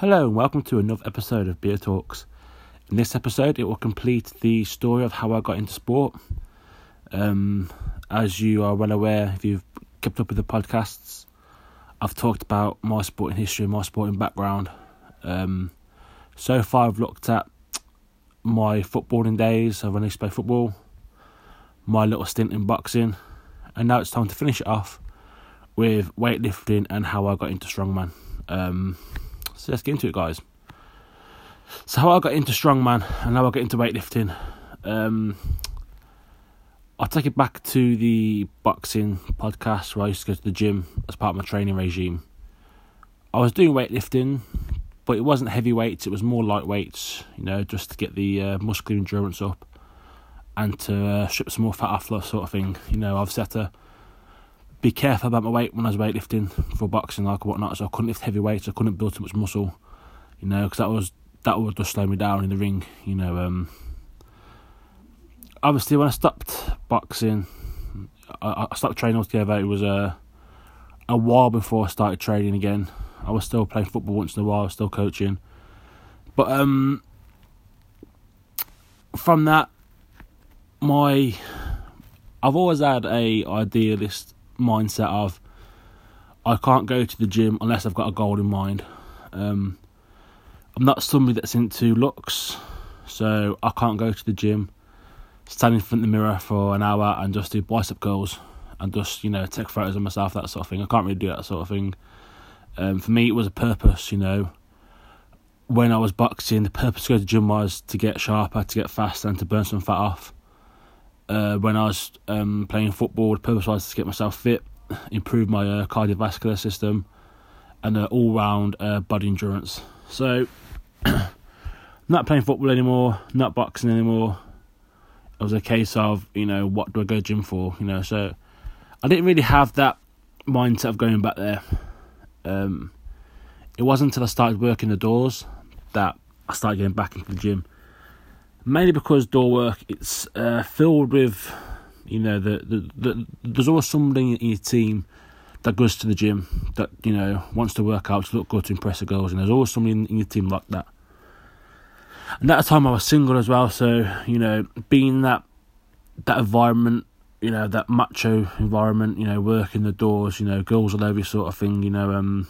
Hello and welcome to another episode of Beer Talks. In this episode, it will complete the story of how I got into sport. Um, as you are well aware, if you've kept up with the podcasts, I've talked about my sporting history, my sporting background. Um, so far, I've looked at my footballing days. I've only played football, my little stint in boxing, and now it's time to finish it off with weightlifting and how I got into strongman. Um, so let's get into it, guys. So how I got into strongman and how I got into weightlifting. Um, I'll take it back to the boxing podcast where I used to go to the gym as part of my training regime. I was doing weightlifting, but it wasn't heavy weights. It was more light weights, you know, just to get the uh, muscular endurance up and to uh, strip some more fat off, sort of thing. You know, I've set to be careful about my weight when I was weightlifting for boxing, like whatnot. So I couldn't lift heavy weights. I couldn't build too much muscle, you know, because that was that would just slow me down in the ring. You know, um, obviously when I stopped boxing, I, I stopped training altogether. It was a a while before I started training again. I was still playing football once in a while. I was still coaching, but um, from that, my I've always had a idealist mindset of I can't go to the gym unless I've got a goal in mind. Um, I'm not somebody that's into looks, so I can't go to the gym, stand in front of the mirror for an hour and just do bicep curls and just you know take photos of myself, that sort of thing. I can't really do that sort of thing. Um, for me, it was a purpose, you know. When I was boxing, the purpose to go to the gym was to get sharper, to get faster, and to burn some fat off uh, when I was um, playing football, purpose was to get myself fit, improve my uh, cardiovascular system, and uh, all round uh, body endurance. So, not playing football anymore, not boxing anymore. It was a case of, you know, what do I go to gym for? You know, so I didn't really have that mindset of going back there. Um, it wasn't until I started working the doors that I started getting back into the gym mainly because door work it's uh, filled with you know the, the, the there's always somebody in your team that goes to the gym that you know wants to work out to look good to impress the girls and there's always somebody in, in your team like that. And at the time I was single as well so you know being that that environment you know that macho environment you know working the doors you know girls all over sort of thing you know um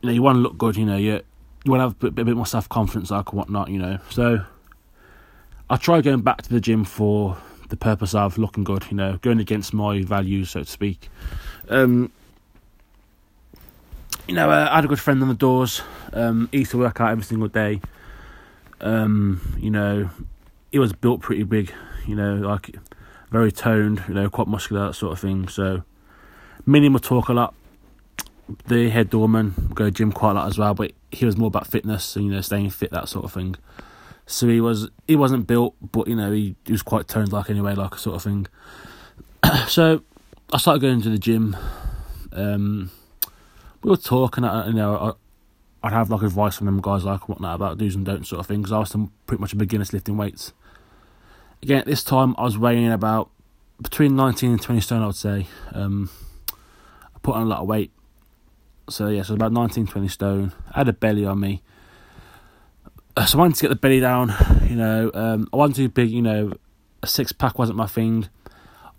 you know you want to look good you know you to have a bit, more self confidence, like whatnot, you know. So I try going back to the gym for the purpose of looking good, you know, going against my values, so to speak. Um, you know, uh, I had a good friend on the doors. Um, he used to work out every single day. Um, you know, he was built pretty big, you know, like very toned, you know, quite muscular, that sort of thing. So, me and him would talk a lot the head doorman go to gym quite a lot as well, but he was more about fitness and you know staying fit that sort of thing. So he was he wasn't built, but you know he, he was quite toned like anyway, like a sort of thing. so I started going to the gym. Um, we were talking, and you know, I, I'd have like advice from them guys like whatnot about do's and don'ts sort of thing because I was pretty much a beginner lifting weights. Again, at this time I was weighing about between 19 and 20 stone, I would say. Um, I put on a lot of weight so yeah, so about 19, 20 stone. I had a belly on me. Uh, so I wanted to get the belly down, you know. Um, I wasn't too big, you know. A six pack wasn't my thing.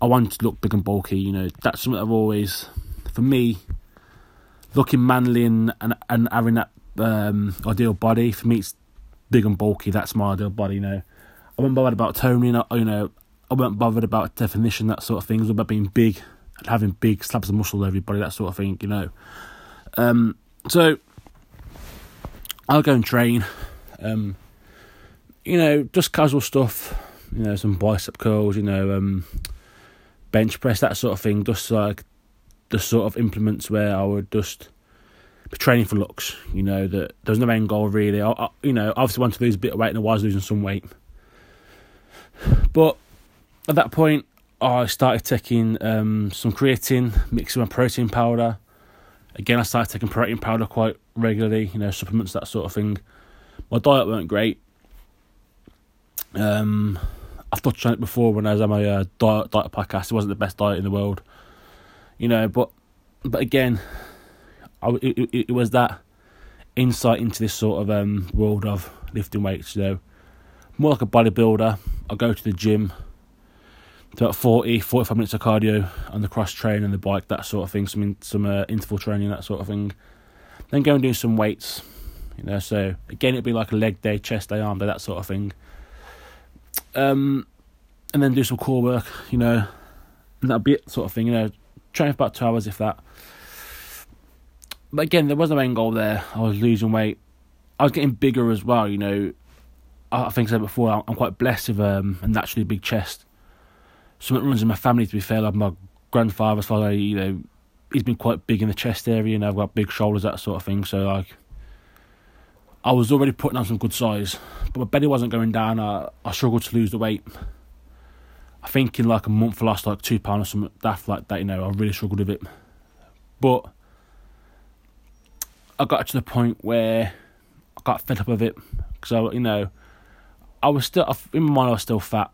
I wanted to look big and bulky, you know. That's something I've always, for me, looking manly and and, and having that um, ideal body. For me, it's big and bulky. That's my ideal body, you know. I wasn't bothered about toning, you know. I wasn't bothered about definition, that sort of thing. It was about being big and having big slabs of muscle over your body, that sort of thing, you know. Um, so I'll go and train. Um, you know, just casual stuff. You know, some bicep curls. You know, um, bench press, that sort of thing. Just like the sort of implements where I would just be training for looks. You know, that there's no end goal really. I, I, you know, obviously want to lose a bit of weight, and I was losing some weight. But at that point, I started taking um, some creatine, mixing my protein powder Again, I started taking protein powder quite regularly, you know, supplements, that sort of thing. My diet weren't great. Um, I've touched on it before when I was on my uh, diet, diet podcast. It wasn't the best diet in the world, you know, but but again, I, it, it, was that insight into this sort of um, world of lifting weights. You know, more like a bodybuilder. I go to the gym, about 40, 45 minutes of cardio on the cross train and the bike, that sort of thing. Some some uh, interval training, that sort of thing. Then go and do some weights. You know, so again, it'd be like a leg day, chest day, arm day, that sort of thing. Um, and then do some core work. You know, and that'd be it, sort of thing. You know, train for about two hours if that. But again, there was no end goal there. I was losing weight. I was getting bigger as well. You know, I think I said before, I'm quite blessed with um, a naturally big chest. Something runs in my family. To be fair, like my grandfather's father, you know, he's been quite big in the chest area, and I've got big shoulders, that sort of thing. So like, I was already putting on some good size, but my belly wasn't going down. I, I struggled to lose the weight. I think in like a month I lost like two pounds or something daft like that. You know, I really struggled with it, but I got to the point where I got fed up of it because I, you know, I was still in my mind I was still fat,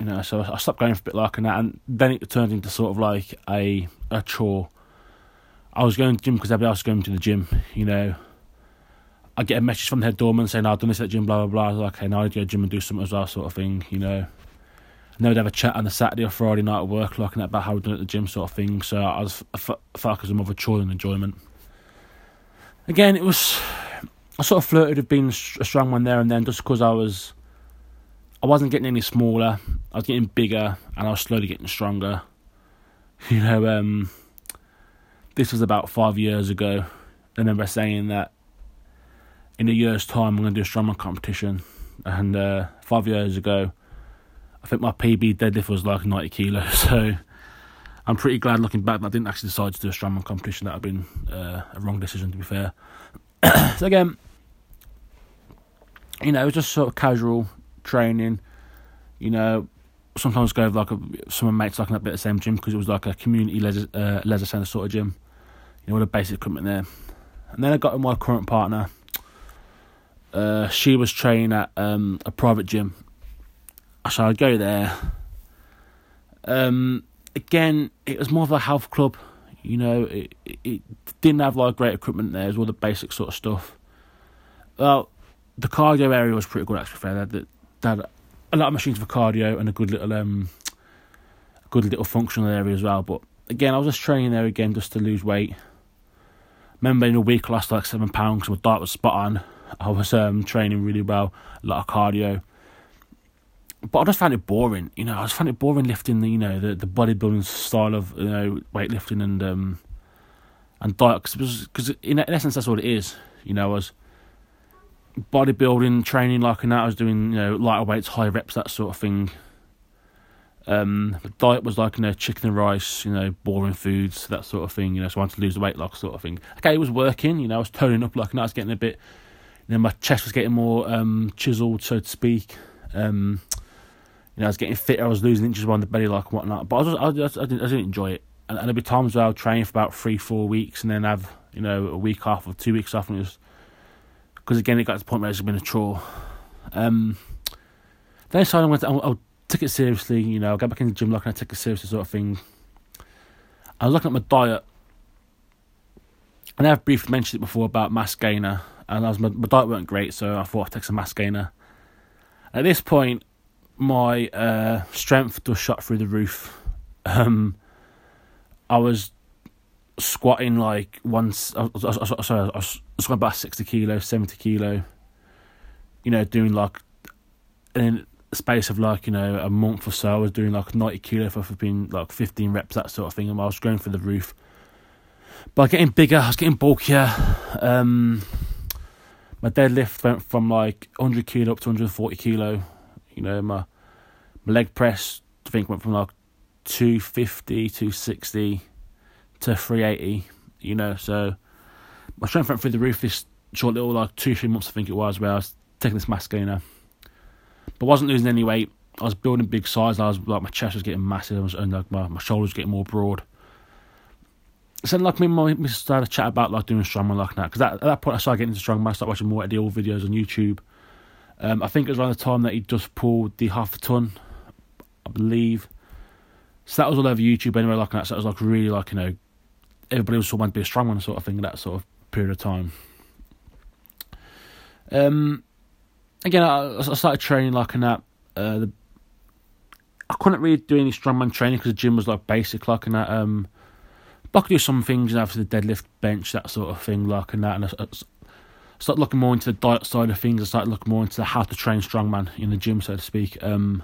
you know. So I stopped going for a bit like that, and then it turned into sort of like a a chore. I was going to the gym because everybody else was going to the gym, you know. I get a message from the head doorman saying, oh, I've done this at the gym, blah, blah, blah. Like, okay, now I need to go to the gym and do something as well, sort of thing, you know. And then we'd have a chat on the Saturday or Friday night at work, looking at about how we're doing at the gym, sort of thing. So I was like it was more of a chore than enjoyment. Again, it was, I sort of flirted with being a strong one there and then just because I was, I wasn't getting any smaller, I was getting bigger and I was slowly getting stronger. You know, um, this was about five years ago. I remember saying that in a year's time I'm going to do a strongman competition, and uh, five years ago, I think my PB deadlift was like 90 kilos. So I'm pretty glad looking back that I didn't actually decide to do a strongman competition. That have been uh, a wrong decision, to be fair. so again, you know, it was just sort of casual training. You know, sometimes go with like a, some of mates like at the same gym because it was like a community leisure, uh, leisure centre sort of gym. You know, with the basic equipment there. And then I got my current partner. Uh, she was training at um, a private gym. So I'd go there. Um, again, it was more of a health club. You know, it, it didn't have like great equipment there. It was all the basic sort of stuff. Well, the cardio area was pretty good actually. Fair, a lot of machines for cardio and a good little um, good little functional area as well. But again, I was just training there again just to lose weight. Remember, in a week I lost like seven pounds my diet was spot on. I was um, training really well, a lot of cardio. But I just found it boring, you know. I just found it boring lifting the, you know, the, the bodybuilding style of you know weightlifting and um and diet because because in, in essence that's what it is, you know. I was bodybuilding training like and that. I was doing you know lighter weights, high reps, that sort of thing. Um, diet was like you know chicken and rice, you know boring foods, that sort of thing. You know, so I wanted to lose the weight, like sort of thing. Okay, it was working. You know, I was toning up like and I was getting a bit you know, my chest was getting more um, chiseled, so to speak. Um, you know, I was getting fitter. I was losing inches around the belly, like and whatnot. But I, was, I, just, I, didn't, I didn't enjoy it. And, and there'd be times where I would train for about three, four weeks, and then have you know a week off or two weeks off, and it was because again it got to the point where it's been a chore. Um, then I decided I went. I'll, I'll take it seriously. You know, I'll go back in the gym, looking I take it seriously, sort of thing. I was looking at my diet, and I've briefly mentioned it before about mass gainer and was, my, my diet weren't great, so I thought I'd take some mass gainer. At this point, my uh, strength was shot through the roof. Um, I was squatting like once. I I was, sorry, I was squatting about sixty kilo, seventy kilo. You know, doing like in a space of like you know a month or so. I was doing like ninety kilo for, being like fifteen reps, that sort of thing, and I was going for the roof. But getting bigger, I was getting bulkier. Um, my deadlift went from like 100 kilo up to 140 kilo. You know, my, my leg press, I think, went from like 250, 260 to 380. You know, so my strength went through the roof this short little, like two, three months, I think it was, where I was taking this mass gainer. But wasn't losing any weight. I was building big size. I was like, my chest was getting massive and like my, my shoulders getting more broad so like me and my missus started to chat about like doing strongman like that because at that point I started getting into strongman. I started watching more old videos on YouTube. Um, I think it was around the time that he just pulled the half a ton, I believe. So that was all over YouTube anyway, like that. So it was like really like you know, everybody was wanting to be a strongman sort of thing in that sort of period of time. Um, again, I, I started training like in that. Uh, the, I couldn't really do any strongman training because the gym was like basic like in that. Um, but I could do some things, for the deadlift, bench, that sort of thing, like and that. And I, I started looking more into the diet side of things. I started looking more into how to train strongman in the gym, so to speak. Um,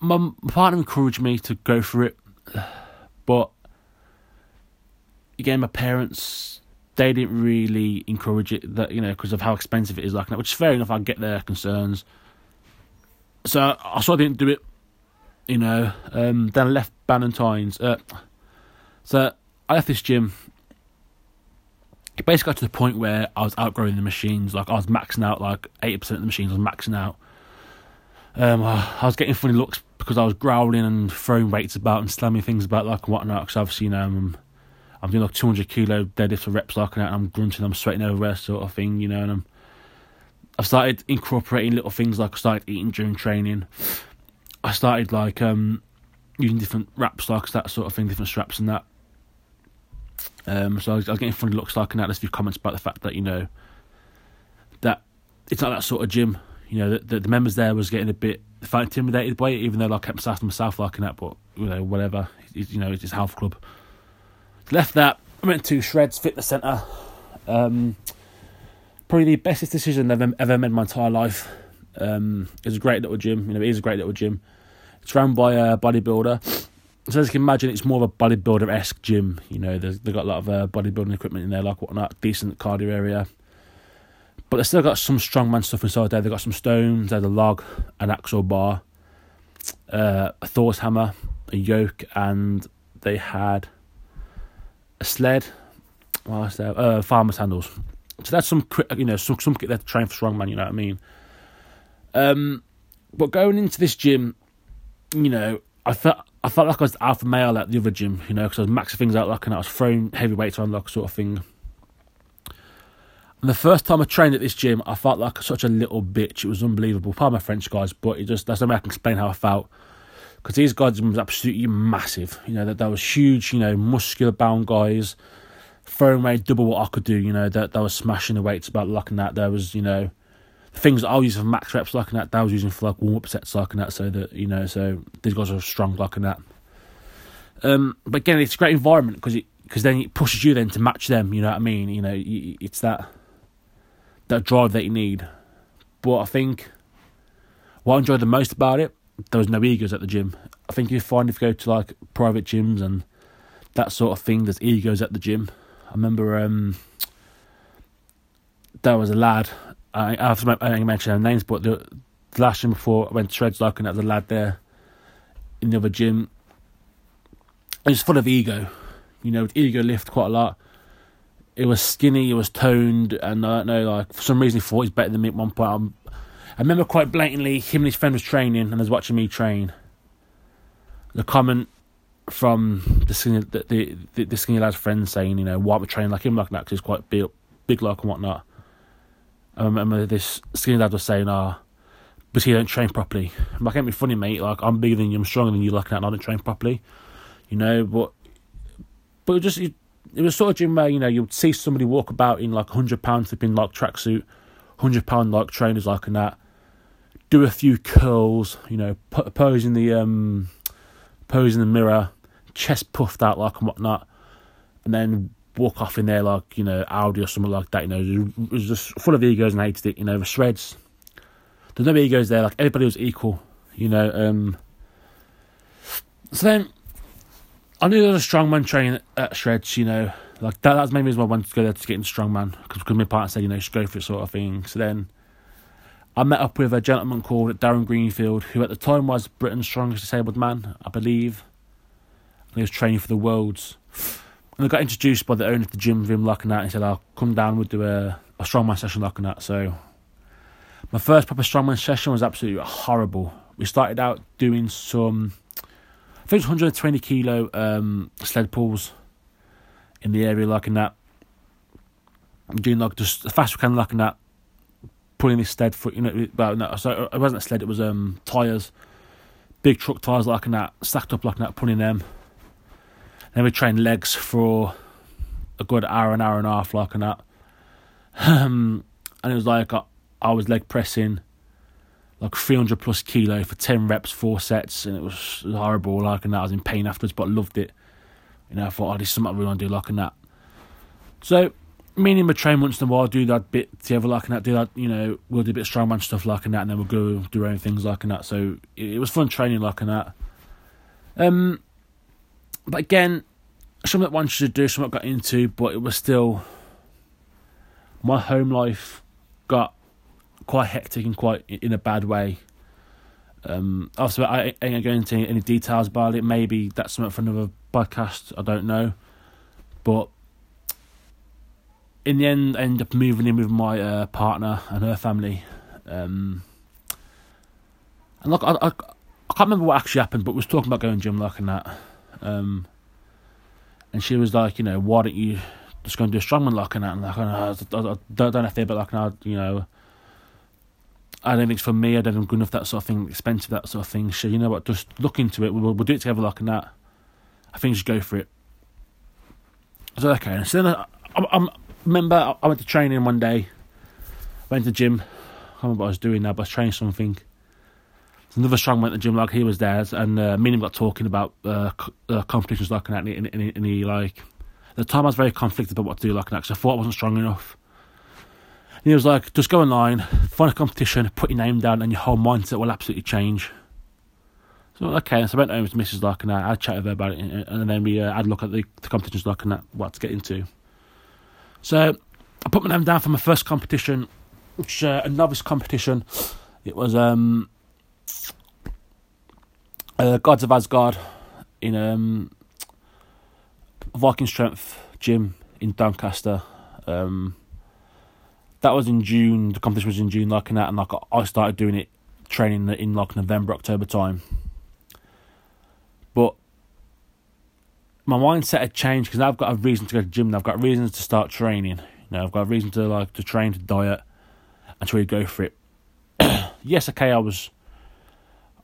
my partner encouraged me to go for it, but again, my parents they didn't really encourage it that you know because of how expensive it is like that, which is fair enough. I get their concerns, so I sort of didn't do it. You know, um, then I left Ballantyne's. Uh, so I left this gym. It basically got to the point where I was outgrowing the machines. Like I was maxing out, like eighty percent of the machines I was maxing out. Um, I was getting funny looks because I was growling and throwing weights about and slamming things about like and whatnot. Because obviously, you know, I'm, I'm doing like 200 kilo deadlifts or reps like and I'm grunting, I'm sweating everywhere, sort of thing, you know. And I'm, I've started incorporating little things like I started eating during training. I started like um, using different wrap stocks, that sort of thing, different straps and that. Um, so I was, I was getting funny looks like and that. There's a few comments about the fact that you know that it's not that sort of gym. You know, the, the, the members there was getting a bit felt intimidated by it, even though like, I kept myself myself liking that. But you know, whatever. It, you know, it's his health club. Left that. I went to Shreds Fitness Centre. Um, probably the best decision I've ever, made in my entire life. Um, it's a great little gym. You know, it is a great little gym. It's run by a bodybuilder. So as you can imagine, it's more of a bodybuilder esque gym. You know, they've got a lot of uh, bodybuilding equipment in there, like whatnot, decent cardio area. But they've still got some strongman stuff inside there. They've got some stones, there's a log, an axle bar, uh, a Thor's hammer, a yoke, and they had a sled. What else there? Uh, farmer's handles. So that's some, you know, some some kit there to train for strongman. You know what I mean? Um, but going into this gym, you know, I felt I felt like I was alpha male at the other gym. You know, because I was maxing things out like, and I was throwing heavy weights on like sort of thing. And the first time I trained at this gym, I felt like such a little bitch. It was unbelievable. Pardon my French, guys, but it just that's the way I can explain how I felt. Because these guys were absolutely massive. You know, that that was huge, you know, muscular bound guys, throwing away double what I could do, you know, that, that was smashing the weights about locking that. There was, you know, things that I was using for max reps locking at, that I was using for like warm up sets looking that. so that, you know, so these guys are strong locking that. Um, but again, it's a great environment because it because then it pushes you then to match them. You know what I mean? You know, it's that that drive that you need. But I think what I enjoyed the most about it, there was no egos at the gym. I think you find if you go to like private gyms and that sort of thing, there's egos at the gym. I remember um, there was a lad. I, I to I don't mention their names, but the, the last gym before I went to Shreds like and there was a lad there in the other gym. It was full of ego, you know, ego lift quite a lot it was skinny, it was toned, and I don't know, like for some reason he thought he's better than me at one point. I'm, i remember quite blatantly him and his friend was training and was watching me train. The comment from the skinny, the, the, the skinny lad's friend saying, you know, why am I training like him like that? Because he's quite big, big like and whatnot. I remember this skinny lad was saying, ah, oh, but he don't train properly. I'm like, ain't be funny, mate. Like I'm bigger than you, I'm stronger than you, like that, and I don't train properly. You know, but but just was sort of gym where you know you'd see somebody walk about in like hundred pound flipping like tracksuit, hundred pound like trainers like and that, do a few curls, you know, pose in the um, pose in the mirror, chest puffed out like and whatnot, and then walk off in there like you know Audi or something like that. You know, it was just full of egos and hated it. You know, the shreds. There's no egos there. Like everybody was equal. You know. Um, so then I knew there was a strongman training at Shreds, you know, like that. That's maybe why I wanted to go there to get into strongman because my partner said, you know, should go for it, sort of thing. So then I met up with a gentleman called Darren Greenfield, who at the time was Britain's strongest disabled man, I believe. And he was training for the Worlds. And I got introduced by the owner of the gym with him, like that. And he said, I'll come down, we'll do a, a strongman session, like that. So my first proper strongman session was absolutely horrible. We started out doing some It's 120 kilo um, sled pulls in the area, like in that. I'm doing like just as fast as we can, like in that. Pulling this sled foot, you know, well, no, so it wasn't a sled, it was um tires, big truck tires, like in that, stacked up like in that, pulling them. Then we train legs for a good hour, an hour and a half, like in that. Um, and it was like I, I was leg pressing like 300 plus kilo for 10 reps, four sets, and it was horrible. Like, and that I was in pain afterwards, but I loved it. You know, I thought, oh, this is something I really want to do, like, and that. So, me and would train once in a while, do that bit together, like, and that, do that, you know, we'll do a bit of strongman stuff, like, and that, and then we'll go do our own things, like, and that. So, it, it was fun training, like, and that. Um, but again, something that one should do, something I got into, but it was still my home life got quite hectic and quite in a bad way. Um, also, I ain't going to go into any details about it. Maybe that's something for another podcast. I don't know, but in the end, I ended up moving in with my uh, partner and her family. Um, and look, I, I, I can't remember what actually happened, but we was talking about going gym like and that. Um, and she was like, you know, why don't you just go and do a strongman like and that? And like, I, I, I don't, don't know if they, but like, you know, I don't think it's for me. I don't think I'm good enough. That sort of thing, expensive. That sort of thing. So you know what? Just look into it. We'll, we'll do it together, like and that. I think just go for it. So okay. So then I, I, I remember I went to training one day. Went to the gym. I can't remember what I was doing now, but I was training something. Another strong went to the gym, like he was there, and uh, me and him got talking about uh, uh, competitions like that, and, and, and, and he like. At the time, I was very conflicted about what to do like that because I thought I wasn't strong enough. And he was like, just go online, find a competition, put your name down, and your whole mindset will absolutely change. So, okay, so I went home to Mrs. Lark and I had a chat with her about it, and then we uh, had a look at the, the competitions and that, what to get into. So, I put my name down for my first competition, which uh, a novice competition. It was um, uh, Gods of Asgard in um, Viking Strength Gym in Doncaster. Um, that was in June. The competition was in June, like and that, and like I started doing it, training in like November, October time. But my mindset had changed because I've got a reason to go to the gym. Now I've got reasons to start training. You know, I've got a reason to like to train, to diet, and to really go for it. yes, okay, I was,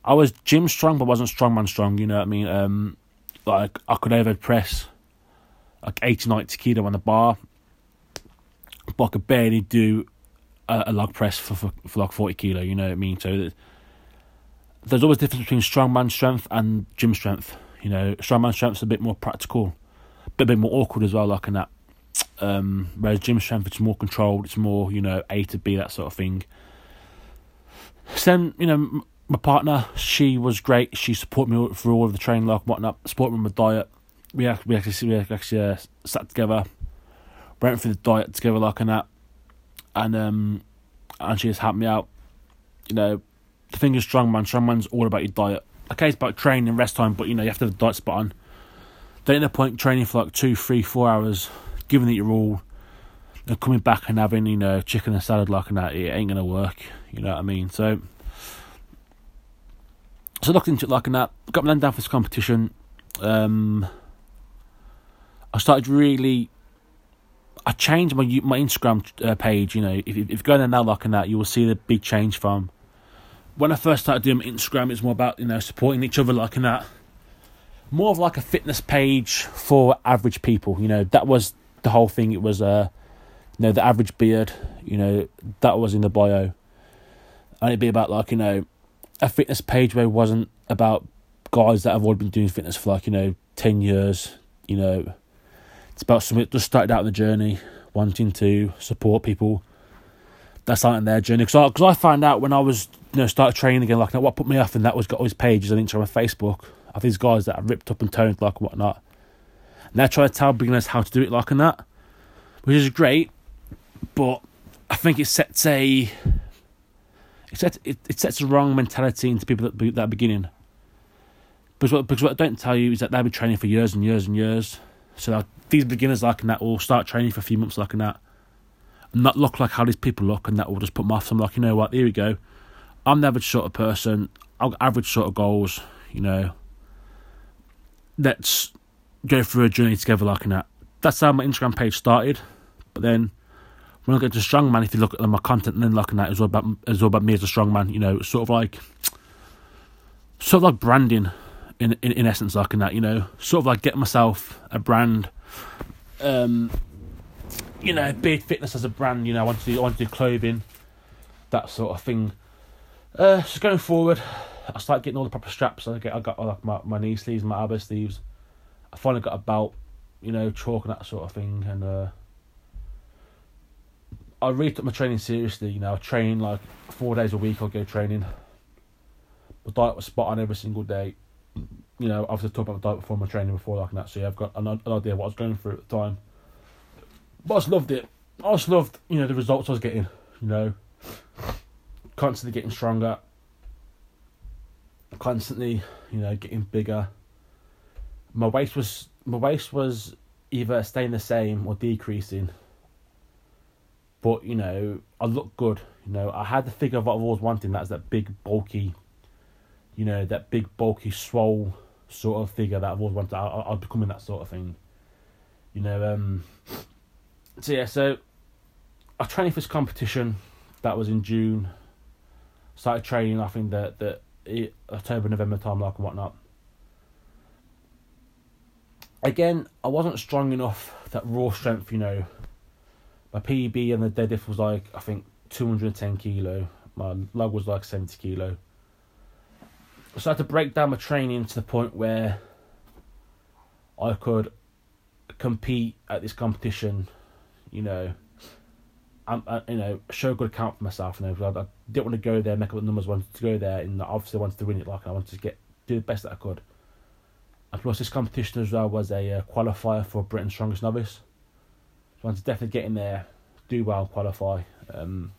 I was gym strong, but wasn't strongman strong. You know what I mean? Um, like I could overhead press like 80, 90 kilo on the bar but I could barely do a, a log press for, for, for like 40 kilo, you know what I mean? So there's always a difference between strongman strength and gym strength. You know, strongman strength's a bit more practical, but a bit more awkward as well, like in that. Um, whereas gym strength, it's more controlled, it's more, you know, A to B, that sort of thing. So then, you know, my partner, she was great. She supported me through all of the training, like whatnot, supported me with my diet. We actually, we actually, we actually uh, sat together went through the diet together like and that, and um, and she just helped me out. You know, the thing is, strongman. Strongman's all about your diet. Okay, it's about training and rest time, but you know you have to have the diet spot on. Don't no point training for like two, three, four hours, giving you're all, and coming back and having you know chicken and salad like and that. It ain't gonna work. You know what I mean? So. So looked into it like that. Got my land down for this competition. Um, I started really I changed my my Instagram uh, page. You know, if, if you go there now, like and that, you will see the big change from when I first started doing Instagram. It's more about you know supporting each other, like that. More of like a fitness page for average people. You know, that was the whole thing. It was uh, you know, the average beard. You know, that was in the bio, and it'd be about like you know, a fitness page where it wasn't about guys that have already been doing fitness for like you know ten years. You know it's about something just started out on the journey, wanting to support people that's starting their journey. Because I, I found out when I was, you know, started training again, like, what put me off and that was got all these pages on Instagram and Facebook of these guys that are ripped up and toned, like, whatnot. And they're trying to tell beginners how to do it, like, and that, which is great, but I think it sets a. It sets, it, it sets a wrong mentality into people that, that beginning. Because what, because what I don't tell you is that they've been training for years and years and years. So these beginners like that will start training for a few months like that, and not look like how these people look, and that will just put them off. I'm like, you know what? Here we go. I'm the average sort of person. I've got average sort of goals. You know, let's go through a journey together like that. That's how my Instagram page started. But then when I get to strongman, if you look at my content and then looking at it, it's all about it's all about me as a strongman. You know, it's sort of like sort of like branding in, in in essence, like that, you know, sort of like get myself a brand, um, you know, Beard Fitness as a brand. You know, I want to do, I want to do clothing, that sort of thing. Uh, so going forward, I start getting all the proper straps. I get, I got like my, my knee sleeves, my elbow sleeves. I finally got a belt, you know, chalk and that sort of thing, and uh, I really took my training seriously. You know, I train like four days a week. I'll go training. My diet was spot on every single day. You know, I've just talked about diet before my training before, like that. So yeah, I've got an, an idea what I was going through at the time. But I just loved it. I just loved, you know, the results I was getting. You know, constantly getting stronger. Constantly, you know, getting bigger. My waist was my waist was either staying the same or decreasing but you know, I looked good. You know, I had the figure of what I've always wanted. That's that big, bulky, you know, that big, bulky, swole sort of figure that I've always wanted. I, I'm becoming that sort of thing. You know, um. So yeah, so I trained for this competition. That was in June. Started training. I think that that October, November time, like and whatnot. Again, I wasn't strong enough. That raw strength, you know my PB and the deadlift was like I think 210 kilo. My log was like 70 kilo. So I had to break down my training to the point where I could compete at this competition. You know, I'm, I, you know, show a good account for myself. You know, I, I didn't want to go there, make up the numbers. Wanted to go there, and obviously wanted to win it. Like I wanted to get do the best that I could. And plus, this competition as well was a uh, qualifier for Britain's Strongest Novice. So I want to definitely get in there, do well, qualify. Um,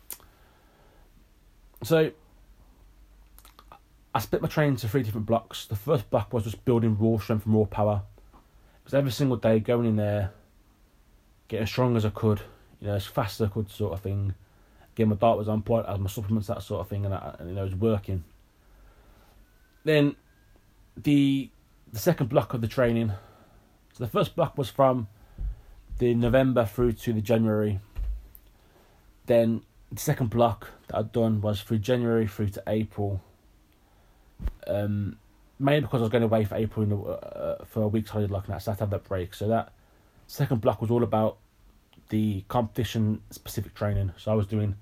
so I split my training into three different blocks. The first block was just building raw strength and raw power. Because every single day going in there, getting as strong as I could, you know, as fast as I could, sort of thing. Again, my diet was on point, as my supplements, that sort of thing, and, I, and you know, it was working. Then the the second block of the training. So the first block was from the November through to the January. Then the second block that I'd done was through January through to April. Um, mainly because I was going away for April the, uh, for a week's holiday, like that, so I had to have that break. So that second block was all about the competition specific training. So I was doing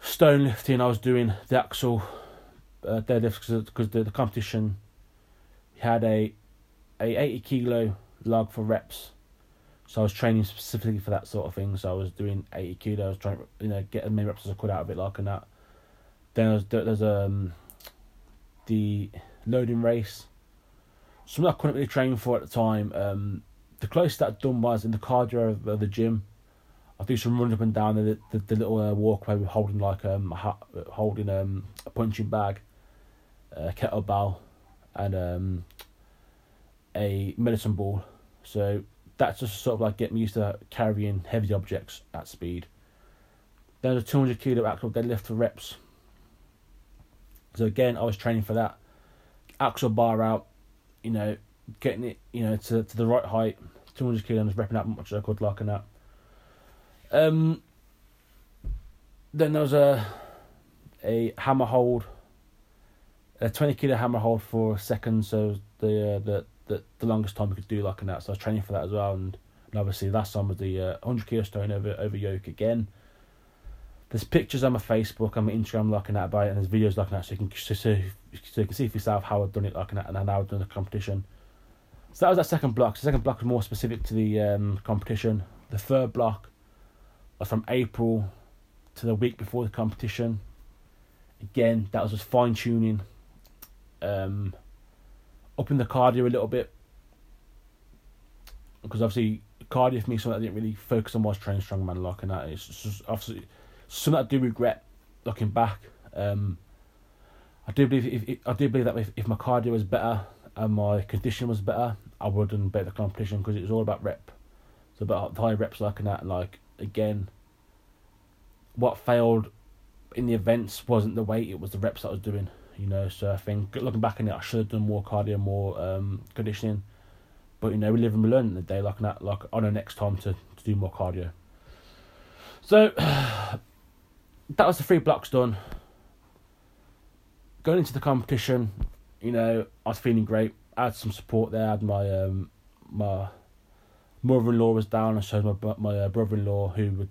stone lifting, I was doing the axle uh, deadlifts because the, the competition had a a 80 kilo log for reps so I was training specifically for that sort of thing. So I was doing eighty kilos, trying to you know get as many reps as I could out of it, like and that. Then there's there's um the loading race. Something I couldn't really train for at the time. Um, the closest that I'd done was in the cardio of, of the gym. I do some running up and down the the, the little uh, walkway with holding like um holding um a punching bag, a kettlebell, and um a medicine ball. So that's just sort of like getting used to carrying heavy objects at speed. Then a 200 kilo axle deadlift for reps. So again, I was training for that. Axle bar out, you know, getting it, you know, to to the right height. 200 kilos, repping out much as I could, like and that. Um. Then there was a a hammer hold, a 20 kilo hammer hold for seconds. So the uh, the the, the longest time we could do like that. So I was training for that as well, and, and obviously last time was the uh, 100 kilo stone over over yoke again. There's pictures on my Facebook, on my Instagram looking at it, and there's videos looking at so you can so, so, so you can see for yourself how I've done it looking at and how I've done the competition. So that was that second block. The second block was more specific to the um, competition. The third block was from April to the week before the competition. Again, that was just fine tuning. Um, upping the cardio a little bit because obviously cardio for me is something I didn't really focus on was training strongman lock and that just obviously something I do regret looking back. Um, I do believe if, if I do believe that if, if my cardio was better and my condition was better, I would have bet the competition because it was all about rep. It's about the high reps like and that. And like again, what failed in the events wasn't the weight; it was the reps that I was doing you know. So I think looking back on it, I should have done more cardio, more um, conditioning. But you know, we live and we learn in the day. Like that, like I know next time to, to do more cardio. So that was the three blocks done. Going into the competition, you know, I was feeling great. I had some support there. I had my um, my mother-in-law was down, I showed my my uh, brother-in-law, who would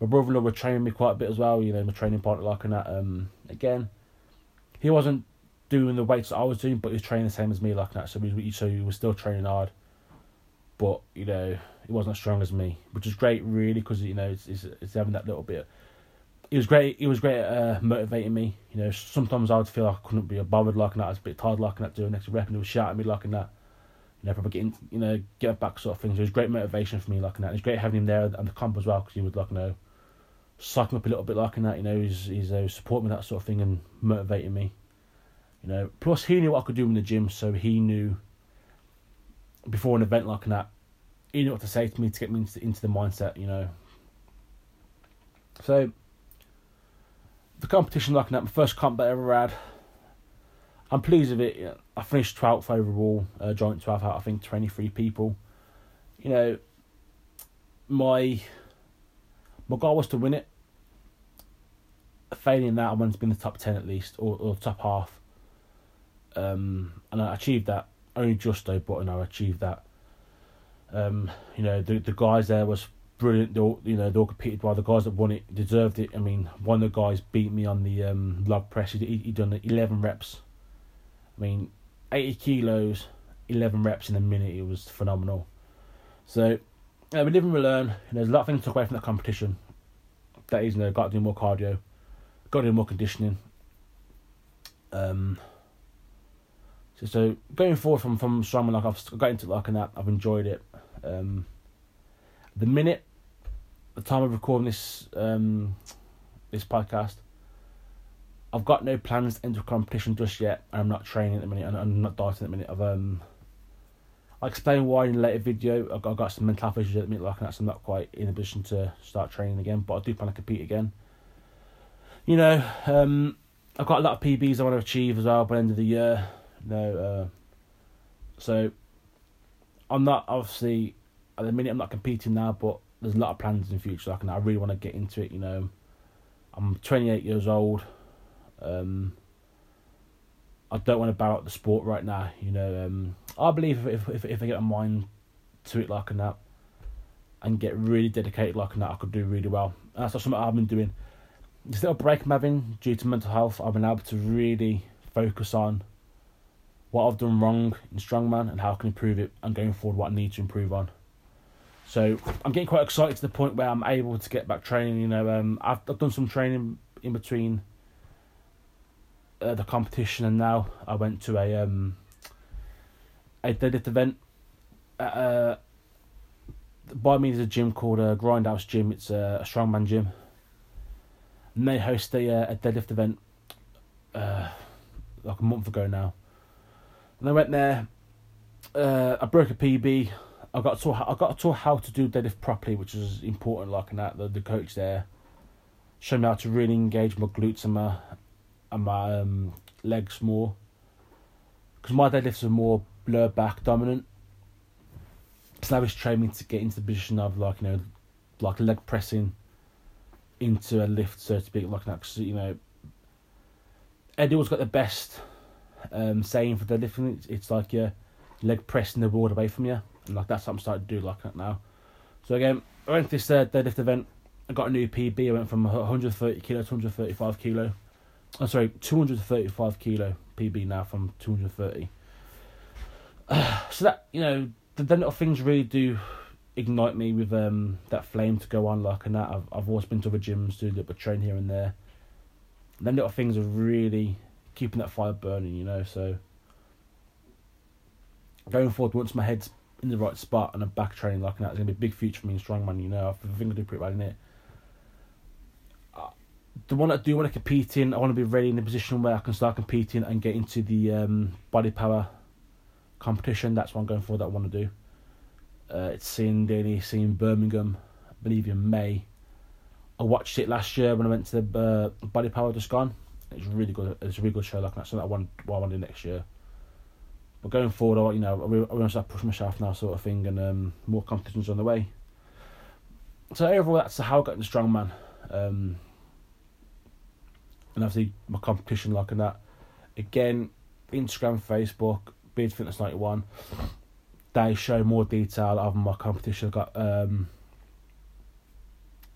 my brother-in-law would train me quite a bit as well. You know, my training partner, like and that. Um, again, he wasn't doing the weights that I was doing, but he was training the same as me, like that. So he so he was still training hard, but you know he wasn't as strong as me, which is great, really, because you know it's, it's, it's having that little bit. He was great. It was great at uh, motivating me. You know, sometimes I would feel like I couldn't be bothered like that. I was a bit tired like that doing next rep, and he was shouting me like that. You know, probably getting you know get back sort of things. So it was great motivation for me like that. It's great having him there and the comp as well because he would like you know, psych him up a little bit like that. You know, he's he's uh, supporting me that sort of thing and motivating me. You know, plus he knew what I could do in the gym, so he knew before an event like that, he knew what to say to me to get me into, into the mindset. You know, so the competition looking at my first comp that I ever had. I'm pleased with it. I finished 12th overall, uh, joint 12th out, I think 23 people. You know, my my goal was to win it. Failing that, I wanted to be in the top 10 at least, or, or top half. Um, and I achieved that. Only just though, but I achieved that. Um, you know, the the guys there was brilliant. They all, you know, they all competed well. The guys that won it deserved it. I mean, one of the guys beat me on the um, log press. He he done eleven reps. I mean, eighty kilos, eleven reps in a minute. It was phenomenal. So, yeah, we live and we learn. And there's a lot of things to take away from that competition. That is, you know, got to do more cardio, got to do more conditioning. Um. So, so going forward from from strongman, like I've got into like and that, I've enjoyed it. Um, the minute the time of recording this um, this podcast, I've got no plans to enter a competition just yet. I'm not training at the minute, and I'm not dieting at the minute. I've um, I'll explain why in a later video. I've got, I've got some mental health issues at the minute, like that, so I'm not quite in a position to start training again. But I do plan to compete again. You know, um, I've got a lot of PBs I want to achieve as well by the end of the year. You know, uh, so I'm not obviously at the minute I'm not competing now, but there's a lot of plans in the future. Like, and I really want to get into it. You know, I'm 28 years old. Um, I don't want to bow out the sport right now. You know, um, I believe if, if if I get my mind to it like that, and get really dedicated like that, I could do really well. And that's something I've been doing. This little break I'm having due to mental health, I've been able to really focus on what I've done wrong in strongman and how I can improve it, and going forward what I need to improve on. So I'm getting quite excited to the point where I'm able to get back training. You know, um, I've, I've done some training in between uh, the competition and now I went to a um a deadlift event. At, uh, by me there's a gym called uh, Grindhouse Gym. It's a, a strongman gym, and they host a uh, a deadlift event. Uh, like a month ago now, and I went there. Uh, I broke a PB I got taught I got taught how to do deadlift properly, which is important. Like and that, the the coach there showed me how to really engage my glutes and my and my um, legs more. Because my deadlifts are more lower back dominant. So now he's training to get into the position of like you know, like leg pressing into a lift, so to speak, like that. Cause, you know, Eddie was got the best um, saying for deadlifting. It's, it's like your leg pressing the board away from you. And like that's what I'm starting to do like that now. So again, I went to this uh, deadlift event. I got a new PB. I went from 130 kilo to 135 kilo. I'm oh, sorry, 235 kilo PB now from 230. Uh, so that you know, the, the, little things really do ignite me with um that flame to go on like and that. I've I've always been to other gyms, do a little bit of train here and there. And them little things are really keeping that fire burning, you know. So going forward, once my head's in the right spot and a back training like that. It's gonna be a big future for me in strongman. You know, I think I do pretty well in it. The one I do want to compete in, I want to be ready in a position where I can start competing and get into the um, body power competition. That's what I'm going for. That I want to do. Uh, it's in it's seen Birmingham, I believe in May. I watched it last year when I went to the uh, Body Power just gone. It's really good. It's a really good show. Like that's something I want. What I want to do next year. But going forward, you know, I want to start pushing myself now, sort of thing, and um, more competitions on the way. So overall, that's how I got into strongman. Um, and obviously my competition like that. Again, Instagram, Facebook, Beard Fitness ninety one. they show more detail of my competition. I've got um,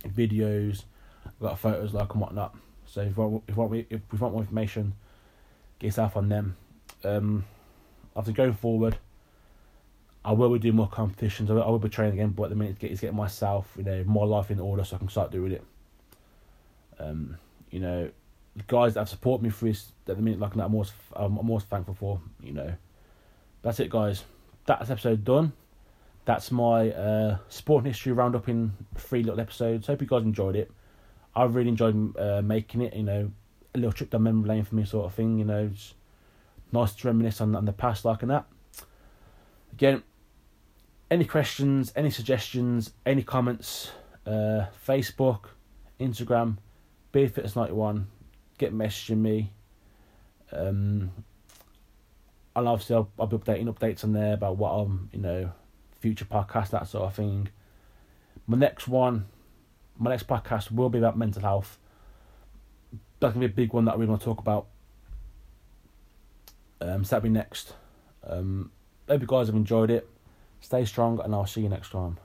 videos, I've got photos like and whatnot. So if you want, if you want, if you want more information, get yourself on them. Um, after going forward, I will be doing more competitions. I will, I will be training again, but at the minute it's getting myself, you know, more life in order so I can start doing it. Um, you know, the guys that have supported me through this at the minute, like that, I'm most, I'm, I'm most thankful for. You know, that's it, guys. That's episode done. That's my uh, sport history roundup in three little episodes. Hope you guys enjoyed it. I really enjoyed uh, making it. You know, a little trip down memory lane for me, sort of thing. You know, it's nice to reminisce on, on the past, like and that. Again, any questions, any suggestions, any comments, uh, Facebook, Instagram, BeardFitness91, get messaging me. Um, and obviously I'll, I'll be updating updates on there about what I'm, you know, future podcast, that sort of thing. My next one, my next podcast will be about mental health. That's gonna be a big one that really want to talk about. Um, that'll be next. Um, hope you guys have enjoyed it. Stay strong, and I'll see you next time.